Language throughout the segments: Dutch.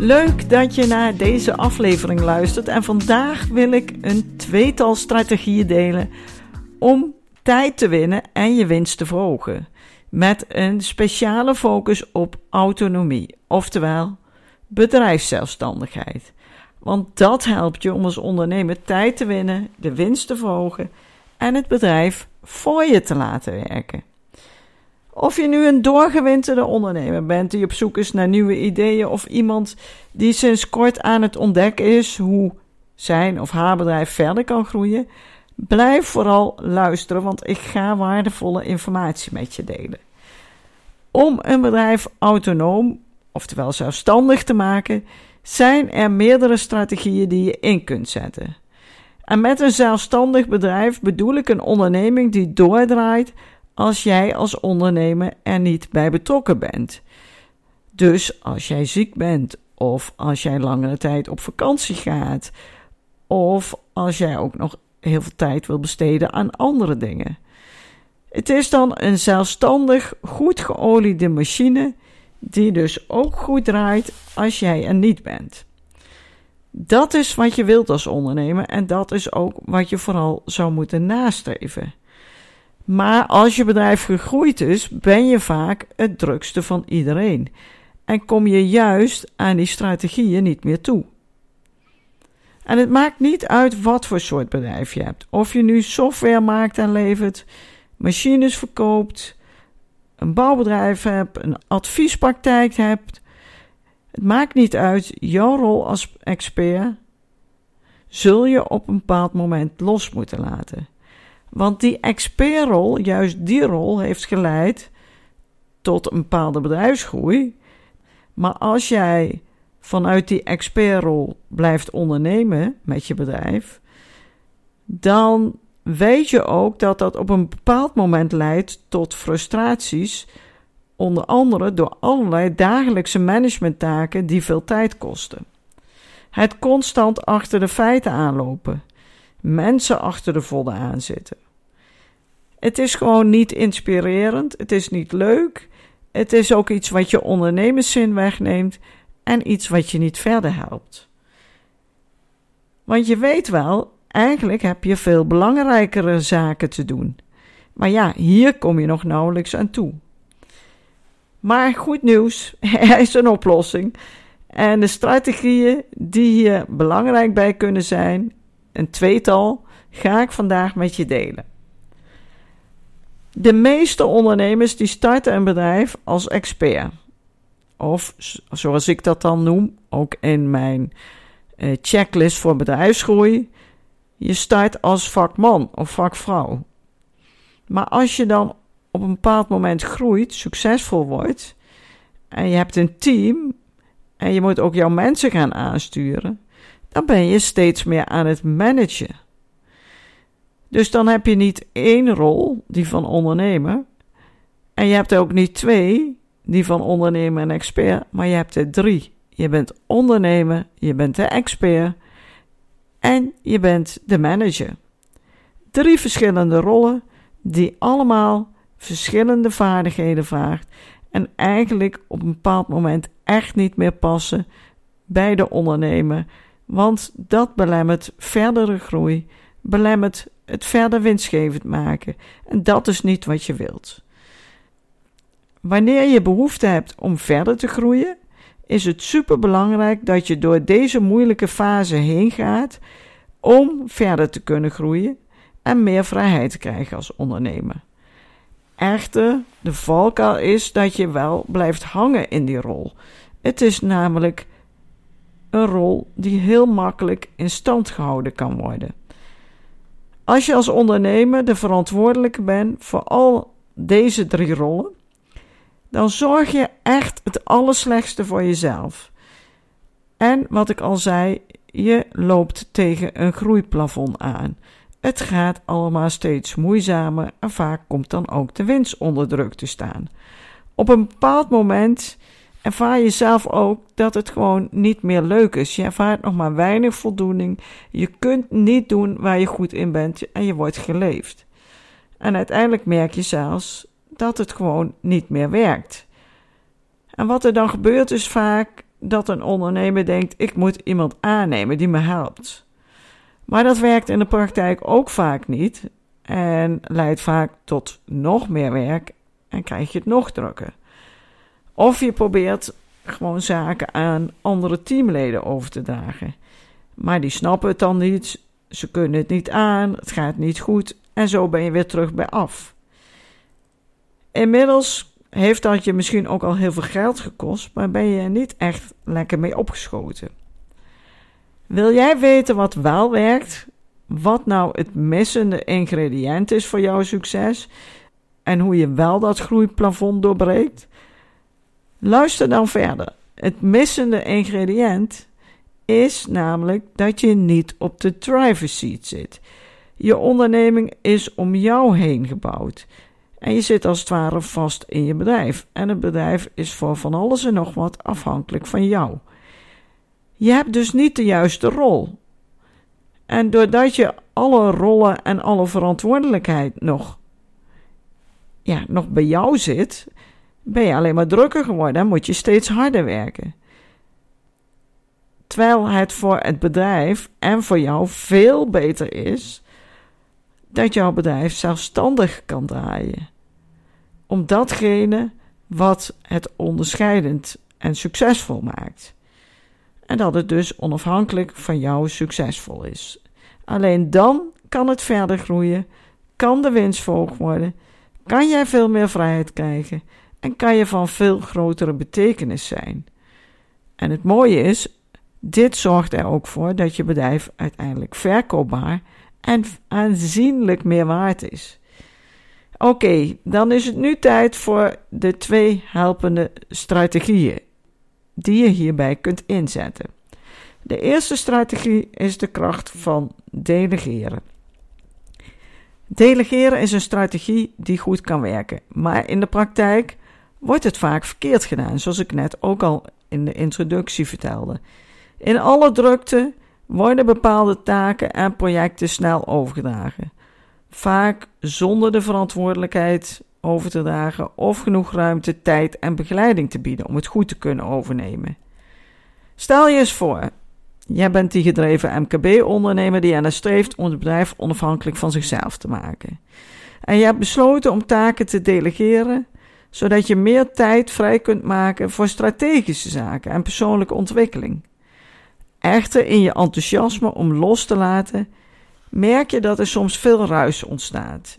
Leuk dat je naar deze aflevering luistert. En vandaag wil ik een tweetal strategieën delen om tijd te winnen en je winst te verhogen. Met een speciale focus op autonomie, oftewel bedrijfszelfstandigheid. Want dat helpt je om als ondernemer tijd te winnen, de winst te verhogen en het bedrijf voor je te laten werken. Of je nu een doorgewinterde ondernemer bent die op zoek is naar nieuwe ideeën, of iemand die sinds kort aan het ontdekken is hoe zijn of haar bedrijf verder kan groeien, blijf vooral luisteren, want ik ga waardevolle informatie met je delen. Om een bedrijf autonoom, oftewel zelfstandig te maken, zijn er meerdere strategieën die je in kunt zetten. En met een zelfstandig bedrijf bedoel ik een onderneming die doordraait als jij als ondernemer er niet bij betrokken bent. Dus als jij ziek bent, of als jij langere tijd op vakantie gaat, of als jij ook nog heel veel tijd wil besteden aan andere dingen. Het is dan een zelfstandig, goed geoliede machine, die dus ook goed draait als jij er niet bent. Dat is wat je wilt als ondernemer en dat is ook wat je vooral zou moeten nastreven. Maar als je bedrijf gegroeid is, ben je vaak het drukste van iedereen. En kom je juist aan die strategieën niet meer toe. En het maakt niet uit wat voor soort bedrijf je hebt. Of je nu software maakt en levert, machines verkoopt, een bouwbedrijf hebt, een adviespraktijk hebt. Het maakt niet uit, jouw rol als expert zul je op een bepaald moment los moeten laten. Want die expertrol, juist die rol, heeft geleid tot een bepaalde bedrijfsgroei. Maar als jij vanuit die expertrol blijft ondernemen met je bedrijf, dan weet je ook dat dat op een bepaald moment leidt tot frustraties, onder andere door allerlei dagelijkse managementtaken die veel tijd kosten. Het constant achter de feiten aanlopen, mensen achter de vodden aanzitten. Het is gewoon niet inspirerend, het is niet leuk, het is ook iets wat je ondernemerszin wegneemt en iets wat je niet verder helpt. Want je weet wel, eigenlijk heb je veel belangrijkere zaken te doen. Maar ja, hier kom je nog nauwelijks aan toe. Maar goed nieuws, er is een oplossing. En de strategieën die hier belangrijk bij kunnen zijn, een tweetal, ga ik vandaag met je delen. De meeste ondernemers die starten een bedrijf als expert. Of zoals ik dat dan noem, ook in mijn eh, checklist voor bedrijfsgroei. Je start als vakman of vakvrouw. Maar als je dan op een bepaald moment groeit, succesvol wordt, en je hebt een team en je moet ook jouw mensen gaan aansturen, dan ben je steeds meer aan het managen. Dus dan heb je niet één rol, die van ondernemer, en je hebt er ook niet twee, die van ondernemer en expert, maar je hebt er drie. Je bent ondernemer, je bent de expert en je bent de manager. Drie verschillende rollen die allemaal verschillende vaardigheden vraagt en eigenlijk op een bepaald moment echt niet meer passen bij de ondernemer, want dat belemmert verdere groei, belemmert het verder winstgevend maken en dat is niet wat je wilt. Wanneer je behoefte hebt om verder te groeien, is het superbelangrijk dat je door deze moeilijke fase heen gaat om verder te kunnen groeien en meer vrijheid te krijgen als ondernemer. Echter, de valkuil is dat je wel blijft hangen in die rol. Het is namelijk een rol die heel makkelijk in stand gehouden kan worden. Als je als ondernemer de verantwoordelijke bent voor al deze drie rollen, dan zorg je echt het allerslechtste voor jezelf. En wat ik al zei, je loopt tegen een groeiplafond aan. Het gaat allemaal steeds moeizamer en vaak komt dan ook de winst onder druk te staan. Op een bepaald moment ervaar je zelf ook dat het gewoon niet meer leuk is. Je ervaart nog maar weinig voldoening. Je kunt niet doen waar je goed in bent en je wordt geleefd. En uiteindelijk merk je zelfs dat het gewoon niet meer werkt. En wat er dan gebeurt is vaak dat een ondernemer denkt: ik moet iemand aannemen die me helpt. Maar dat werkt in de praktijk ook vaak niet en leidt vaak tot nog meer werk en krijg je het nog drukker. Of je probeert gewoon zaken aan andere teamleden over te dragen. Maar die snappen het dan niet, ze kunnen het niet aan, het gaat niet goed en zo ben je weer terug bij af. Inmiddels heeft dat je misschien ook al heel veel geld gekost, maar ben je er niet echt lekker mee opgeschoten. Wil jij weten wat wel werkt? Wat nou het missende ingrediënt is voor jouw succes? En hoe je wel dat groeiplafond doorbreekt? Luister dan verder. Het missende ingrediënt is namelijk dat je niet op de driver's seat zit. Je onderneming is om jou heen gebouwd. En je zit als het ware vast in je bedrijf. En het bedrijf is voor van alles en nog wat afhankelijk van jou. Je hebt dus niet de juiste rol. En doordat je alle rollen en alle verantwoordelijkheid nog, ja, nog bij jou zit, ben je alleen maar drukker geworden en moet je steeds harder werken. Terwijl het voor het bedrijf en voor jou veel beter is dat jouw bedrijf zelfstandig kan draaien. Om datgene wat het onderscheidend en succesvol maakt. En dat het dus onafhankelijk van jou succesvol is. Alleen dan kan het verder groeien, kan de winst volg worden, kan jij veel meer vrijheid krijgen en kan je van veel grotere betekenis zijn. En het mooie is, dit zorgt er ook voor dat je bedrijf uiteindelijk verkoopbaar en aanzienlijk meer waard is. Oké, dan is het nu tijd voor de twee helpende strategieën die je hierbij kunt inzetten. De eerste strategie is de kracht van delegeren. Delegeren is een strategie die goed kan werken, maar in de praktijk wordt het vaak verkeerd gedaan, zoals ik net ook al in de introductie vertelde. In alle drukte worden bepaalde taken en projecten snel overgedragen. Vaak zonder de verantwoordelijkheid over te dragen of genoeg ruimte, tijd en begeleiding te bieden om het goed te kunnen overnemen. Stel je eens voor, jij bent die gedreven MKB-ondernemer die ernaar streeft om het bedrijf onafhankelijk van zichzelf te maken. En je hebt besloten om taken te delegeren, zodat je meer tijd vrij kunt maken voor strategische zaken en persoonlijke ontwikkeling. Echter, in je enthousiasme om los te laten, merk je dat er soms veel ruis ontstaat.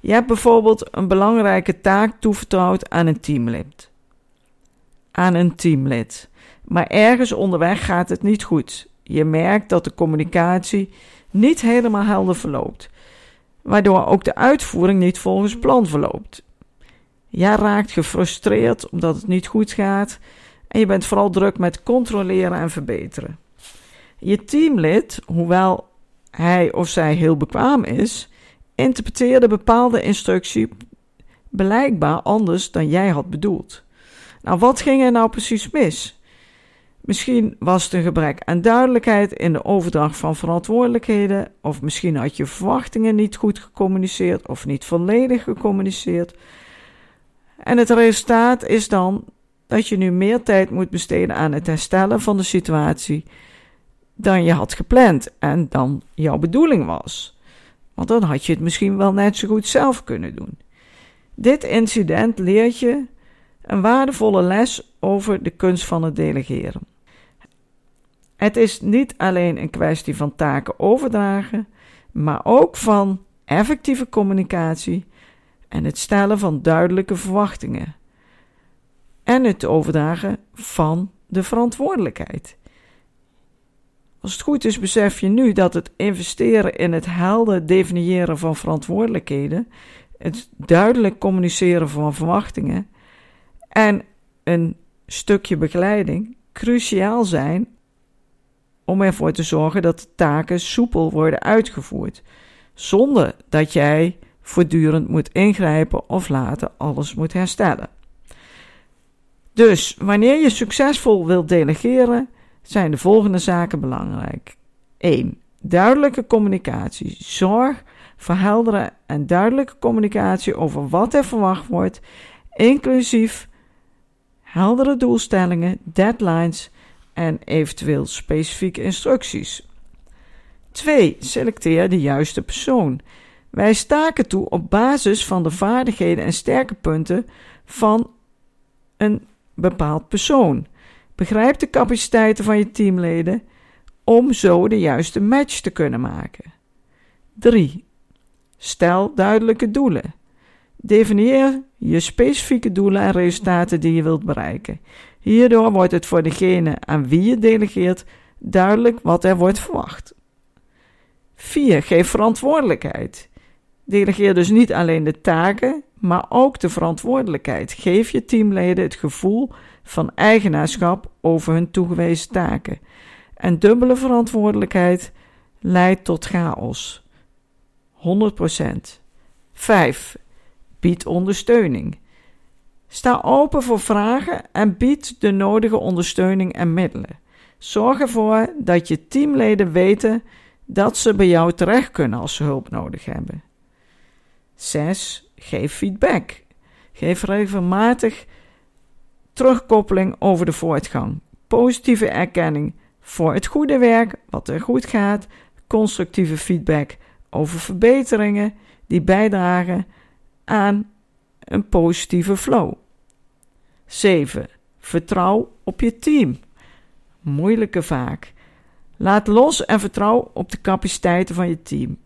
Je hebt bijvoorbeeld een belangrijke taak toevertrouwd aan een teamlid. Aan een teamlid. Maar ergens onderweg gaat het niet goed. Je merkt dat de communicatie niet helemaal helder verloopt, waardoor ook de uitvoering niet volgens plan verloopt. Jij raakt gefrustreerd omdat het niet goed gaat en je bent vooral druk met controleren en verbeteren. Je teamlid, hoewel hij of zij heel bekwaam is, interpreteerde bepaalde instructie blijkbaar anders dan jij had bedoeld. Nou, wat ging er nou precies mis? Misschien was het een gebrek aan duidelijkheid in de overdracht van verantwoordelijkheden, of misschien had je verwachtingen niet goed gecommuniceerd of niet volledig gecommuniceerd. En het resultaat is dan dat je nu meer tijd moet besteden aan het herstellen van de situatie dan je had gepland en dan jouw bedoeling was. Want dan had je het misschien wel net zo goed zelf kunnen doen. Dit incident leert je een waardevolle les over de kunst van het delegeren. Het is niet alleen een kwestie van taken overdragen, maar ook van effectieve communicatie en het stellen van duidelijke verwachtingen. En het overdragen van de verantwoordelijkheid. Als het goed is, besef je nu dat het investeren in het helder definiëren van verantwoordelijkheden, het duidelijk communiceren van verwachtingen en een stukje begeleiding cruciaal zijn om ervoor te zorgen dat de taken soepel worden uitgevoerd, zonder dat jij voortdurend moet ingrijpen of later alles moet herstellen. Dus wanneer je succesvol wilt delegeren, zijn de volgende zaken belangrijk. 1. Duidelijke communicatie. Zorg voor heldere en duidelijke communicatie over wat er verwacht wordt, inclusief heldere doelstellingen, deadlines en eventueel specifieke instructies. 2. Selecteer de juiste persoon. Wij staken toe op basis van de vaardigheden en sterke punten van een bepaald persoon. Begrijp de capaciteiten van je teamleden om zo de juiste match te kunnen maken. 3. Stel duidelijke doelen. Definieer je specifieke doelen en resultaten die je wilt bereiken. Hierdoor wordt het voor degene aan wie je delegeert duidelijk wat er wordt verwacht. 4. Geef verantwoordelijkheid. Delegeer dus niet alleen de taken, maar ook de verantwoordelijkheid. Geef je teamleden het gevoel van eigenaarschap over hun toegewezen taken. En dubbele verantwoordelijkheid leidt tot chaos. 100%. 5. Bied ondersteuning. Sta open voor vragen en bied de nodige ondersteuning en middelen. Zorg ervoor dat je teamleden weten dat ze bij jou terecht kunnen als ze hulp nodig hebben. 6. Geef feedback. Geef regelmatig terugkoppeling over de voortgang. Positieve erkenning voor het goede werk, wat er goed gaat. Constructieve feedback over verbeteringen die bijdragen aan een positieve flow. 7. Vertrouw op je team. Moeilijke vaak. Laat los en vertrouw op de capaciteiten van je team.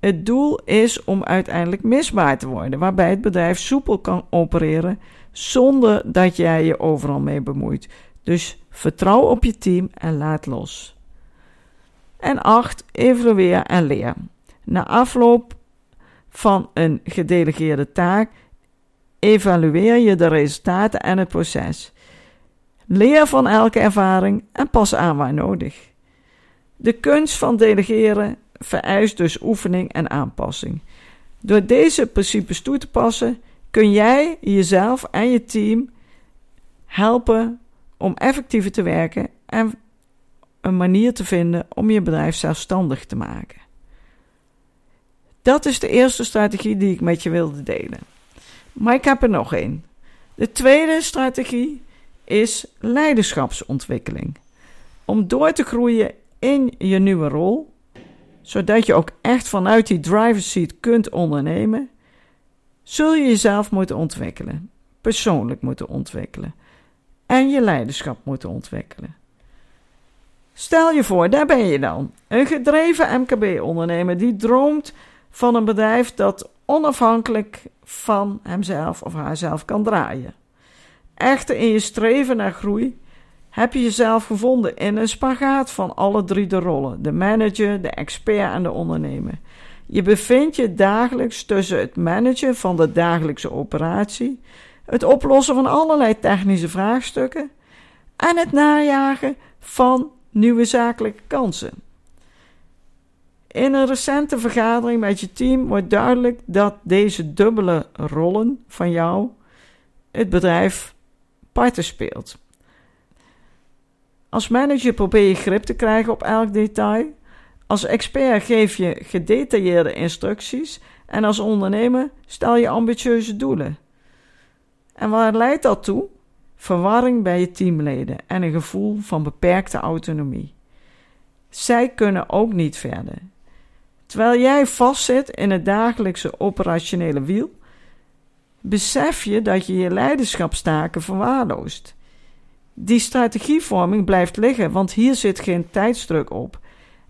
Het doel is om uiteindelijk misbaar te worden, waarbij het bedrijf soepel kan opereren zonder dat jij je overal mee bemoeit. Dus vertrouw op je team en laat los. En 8. Evalueer en leer. Na afloop van een gedelegeerde taak evalueer je de resultaten en het proces. Leer van elke ervaring en pas aan waar nodig. De kunst van delegeren vereist dus oefening en aanpassing. Door deze principes toe te passen, kun jij jezelf en je team helpen om effectiever te werken en een manier te vinden om je bedrijf zelfstandig te maken. Dat is de eerste strategie die ik met je wilde delen. Maar ik heb er nog één. De tweede strategie is leiderschapsontwikkeling. Om door te groeien in je nieuwe rol, zodat je ook echt vanuit die driver's seat kunt ondernemen, zul je jezelf moeten ontwikkelen, persoonlijk moeten ontwikkelen en je leiderschap moeten ontwikkelen. Stel je voor, daar ben je dan, een gedreven MKB-ondernemer die droomt van een bedrijf dat onafhankelijk van hemzelf of haarzelf kan draaien. Echter in je streven naar groei heb je jezelf gevonden in een spagaat van alle drie de rollen: de manager, de expert en de ondernemer. Je bevindt je dagelijks tussen het managen van de dagelijkse operatie, het oplossen van allerlei technische vraagstukken en het najagen van nieuwe zakelijke kansen. In een recente vergadering met je team wordt duidelijk dat deze dubbele rollen van jou het bedrijf parten speelt. Als manager probeer je grip te krijgen op elk detail. Als expert geef je gedetailleerde instructies. En als ondernemer stel je ambitieuze doelen. En waar leidt dat toe? Verwarring bij je teamleden en een gevoel van beperkte autonomie. Zij kunnen ook niet verder. Terwijl jij vastzit in het dagelijkse operationele wiel, besef je dat je je leiderschapstaken verwaarloost. Die strategievorming blijft liggen, want hier zit geen tijdsdruk op.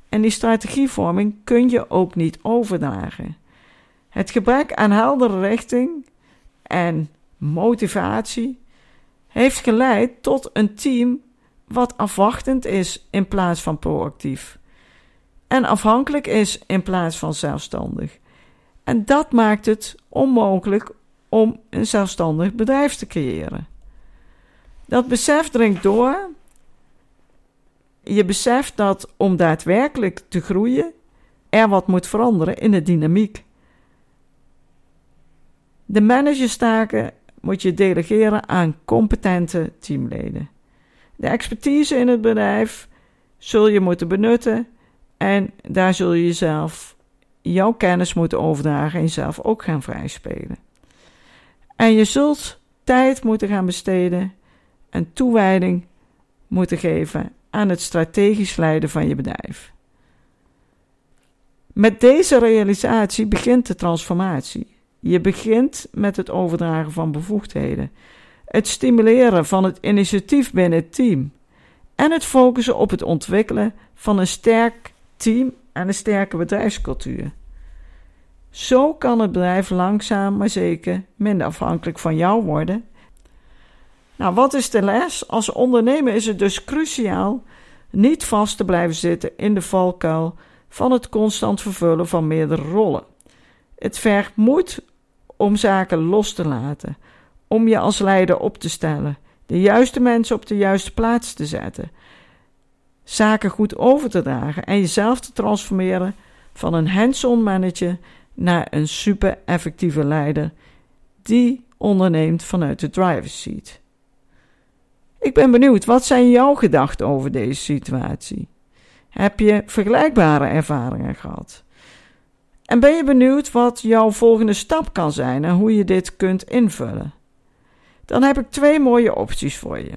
En die strategievorming kun je ook niet overdragen. Het gebrek aan heldere richting en motivatie heeft geleid tot een team wat afwachtend is in plaats van proactief. En afhankelijk is in plaats van zelfstandig. En dat maakt het onmogelijk om een zelfstandig bedrijf te creëren. Dat besef dringt door. Je beseft dat om daadwerkelijk te groeien, er wat moet veranderen in de dynamiek. De managerstaken moet je delegeren aan competente teamleden. De expertise in het bedrijf zul je moeten benutten en daar zul je jezelf jouw kennis moeten overdragen en jezelf ook gaan vrijspelen. En je zult tijd moeten gaan besteden en toewijding moeten geven aan het strategisch leiden van je bedrijf. Met deze realisatie begint de transformatie. Je begint met het overdragen van bevoegdheden, het stimuleren van het initiatief binnen het team en het focussen op het ontwikkelen van een sterk team en een sterke bedrijfscultuur. Zo kan het bedrijf langzaam maar zeker minder afhankelijk van jou worden. Nou, wat is de les? Als ondernemer is het dus cruciaal niet vast te blijven zitten in de valkuil van het constant vervullen van meerdere rollen. Het vergt moed om zaken los te laten, om je als leider op te stellen, de juiste mensen op de juiste plaats te zetten, zaken goed over te dragen en jezelf te transformeren van een hands-on manager naar een super effectieve leider die onderneemt vanuit de driver's seat. Ik ben benieuwd, wat zijn jouw gedachten over deze situatie? Heb je vergelijkbare ervaringen gehad? En ben je benieuwd wat jouw volgende stap kan zijn en hoe je dit kunt invullen? Dan heb ik twee mooie opties voor je.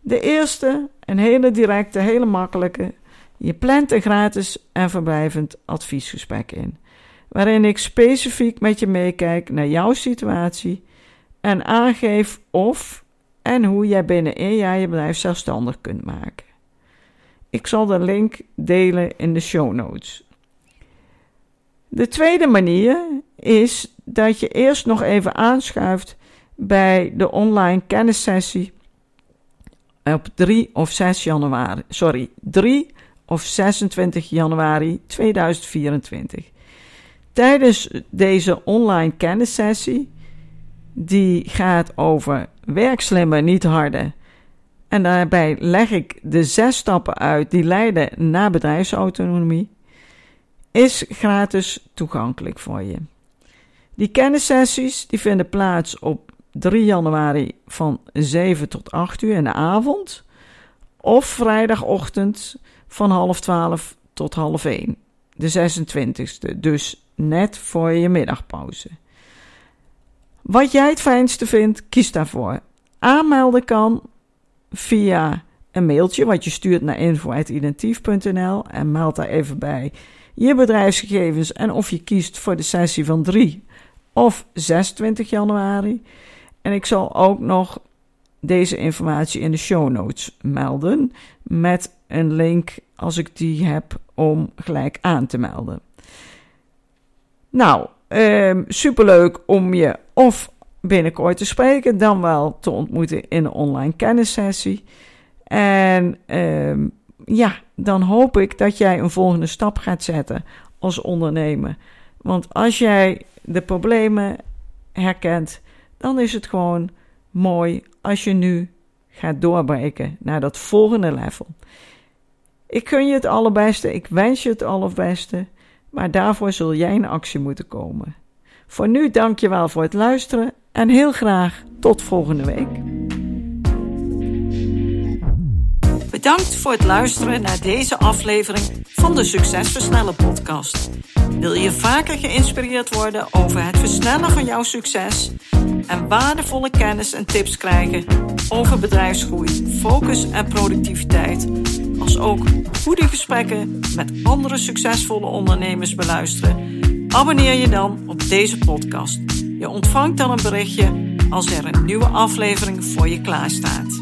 De eerste, een hele directe, hele makkelijke. Je plant een gratis en verblijvend adviesgesprek in, waarin ik specifiek met je meekijk naar jouw situatie en aangeef of en hoe jij binnen één jaar je bedrijf zelfstandig kunt maken. Ik zal de link delen in de show notes. De tweede manier is dat je eerst nog even aanschuift bij de online kennissessie op 3 of 6 januari. Sorry, 3 of 26 januari 2024. Tijdens deze online kennissessie, die gaat over werk slimmer, niet harder. En daarbij leg ik de zes stappen uit die leiden naar bedrijfsautonomie is gratis toegankelijk voor je. Die kennissessies die vinden plaats op 3 januari van 7 tot 8 uur in de avond of vrijdagochtend van half 12 tot half 1, de 26e, dus net voor je middagpauze. Wat jij het fijnste vindt, kies daarvoor. Aanmelden kan via een mailtje wat je stuurt naar info.identief.nl en meld daar even bij je bedrijfsgegevens en of je kiest voor de sessie van 3 of 26 januari. En ik zal ook nog deze informatie in de show notes melden met een link als ik die heb om gelijk aan te melden. Nou, um, superleuk om je of binnenkort te spreken, dan wel te ontmoeten in een online kennissessie. En um, ja, dan hoop ik dat jij een volgende stap gaat zetten als ondernemer. Want als jij de problemen herkent, dan is het gewoon mooi als je nu gaat doorbreken naar dat volgende level. Ik gun je het allerbeste, ik wens je het allerbeste, maar daarvoor zul jij in actie moeten komen. Voor nu dank je wel voor het luisteren en heel graag tot volgende week. Bedankt voor het luisteren naar deze aflevering van de Succesversnellen podcast. Wil je vaker geïnspireerd worden over het versnellen van jouw succes en waardevolle kennis en tips krijgen over bedrijfsgroei, focus en productiviteit, als ook goede gesprekken met andere succesvolle ondernemers beluisteren? Abonneer je dan op deze podcast. Je ontvangt dan een berichtje als er een nieuwe aflevering voor je klaarstaat.